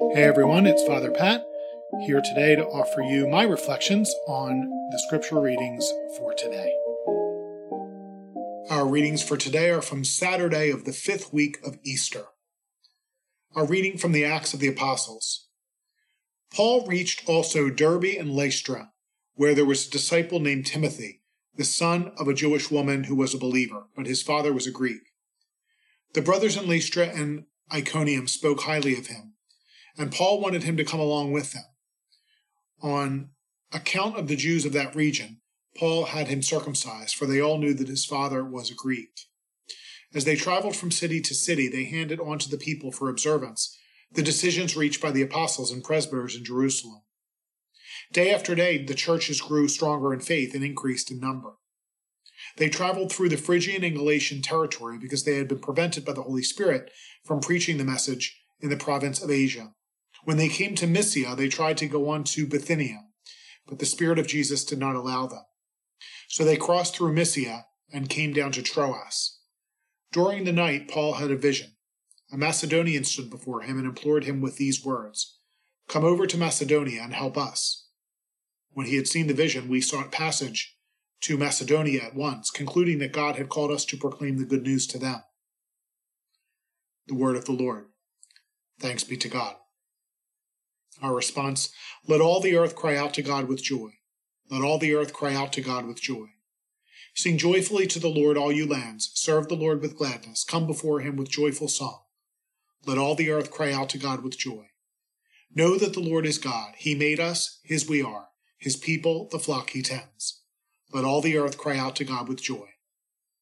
Hey everyone, it's Father Pat here today to offer you my reflections on the scripture readings for today. Our readings for today are from Saturday of the fifth week of Easter. Our reading from the Acts of the Apostles. Paul reached also Derbe and Lystra, where there was a disciple named Timothy, the son of a Jewish woman who was a believer, but his father was a Greek. The brothers in Lystra and Iconium spoke highly of him and Paul wanted him to come along with them. On account of the Jews of that region, Paul had him circumcised, for they all knew that his father was a Greek. As they traveled from city to city, they handed on to the people for observance the decisions reached by the apostles and presbyters in Jerusalem. Day after day, the churches grew stronger in faith and increased in number. They traveled through the Phrygian and Galatian territory because they had been prevented by the Holy Spirit from preaching the message in the province of Asia. When they came to Mysia, they tried to go on to Bithynia, but the Spirit of Jesus did not allow them. So they crossed through Mysia and came down to Troas. During the night, Paul had a vision. A Macedonian stood before him and implored him with these words Come over to Macedonia and help us. When he had seen the vision, we sought passage to Macedonia at once, concluding that God had called us to proclaim the good news to them. The word of the Lord. Thanks be to God. Our response Let all the earth cry out to God with joy. Let all the earth cry out to God with joy. Sing joyfully to the Lord, all you lands. Serve the Lord with gladness. Come before him with joyful song. Let all the earth cry out to God with joy. Know that the Lord is God. He made us, his we are, his people, the flock he tends. Let all the earth cry out to God with joy.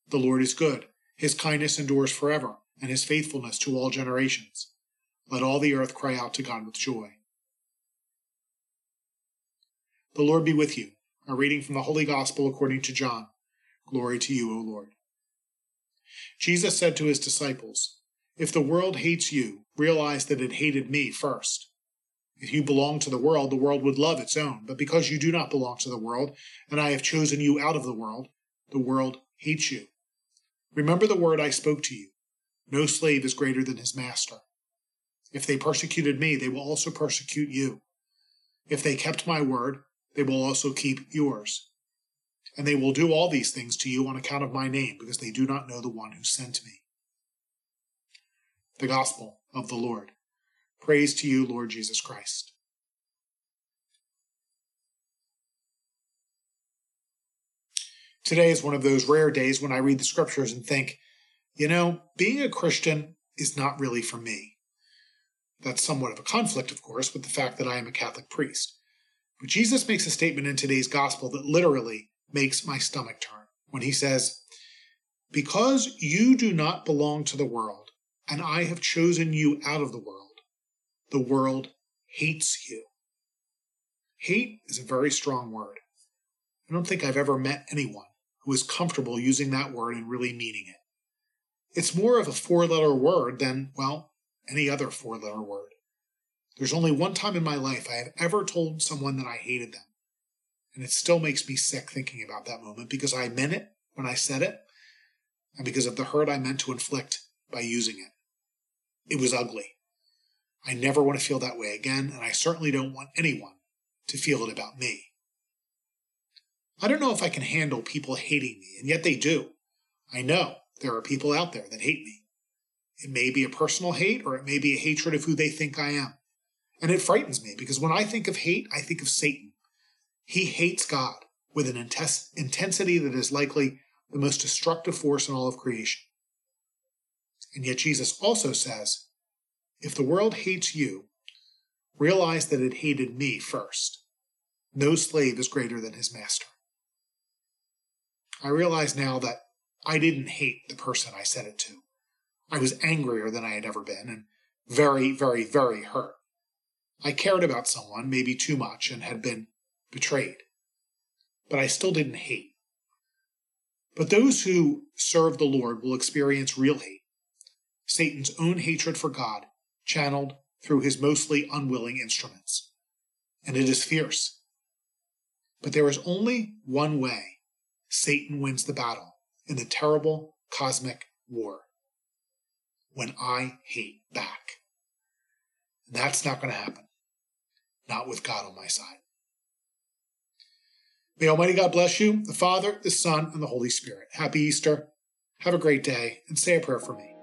The Lord is good. His kindness endures forever, and his faithfulness to all generations. Let all the earth cry out to God with joy. The Lord be with you. A reading from the Holy Gospel according to John. Glory to you, O Lord. Jesus said to his disciples, If the world hates you, realize that it hated me first. If you belong to the world, the world would love its own. But because you do not belong to the world, and I have chosen you out of the world, the world hates you. Remember the word I spoke to you No slave is greater than his master. If they persecuted me, they will also persecute you. If they kept my word, they will also keep yours. And they will do all these things to you on account of my name, because they do not know the one who sent me. The Gospel of the Lord. Praise to you, Lord Jesus Christ. Today is one of those rare days when I read the scriptures and think, you know, being a Christian is not really for me. That's somewhat of a conflict, of course, with the fact that I am a Catholic priest. But Jesus makes a statement in today's gospel that literally makes my stomach turn when he says, Because you do not belong to the world, and I have chosen you out of the world, the world hates you. Hate is a very strong word. I don't think I've ever met anyone who is comfortable using that word and really meaning it. It's more of a four letter word than, well, any other four letter word. There's only one time in my life I have ever told someone that I hated them. And it still makes me sick thinking about that moment because I meant it when I said it and because of the hurt I meant to inflict by using it. It was ugly. I never want to feel that way again, and I certainly don't want anyone to feel it about me. I don't know if I can handle people hating me, and yet they do. I know there are people out there that hate me. It may be a personal hate, or it may be a hatred of who they think I am. And it frightens me because when I think of hate, I think of Satan. He hates God with an intensity that is likely the most destructive force in all of creation. And yet Jesus also says, if the world hates you, realize that it hated me first. No slave is greater than his master. I realize now that I didn't hate the person I said it to. I was angrier than I had ever been and very, very, very hurt. I cared about someone, maybe too much, and had been betrayed. But I still didn't hate. But those who serve the Lord will experience real hate Satan's own hatred for God, channeled through his mostly unwilling instruments. And it is fierce. But there is only one way Satan wins the battle in the terrible cosmic war when I hate back. That's not going to happen. Not with God on my side. May Almighty God bless you, the Father, the Son, and the Holy Spirit. Happy Easter. Have a great day, and say a prayer for me.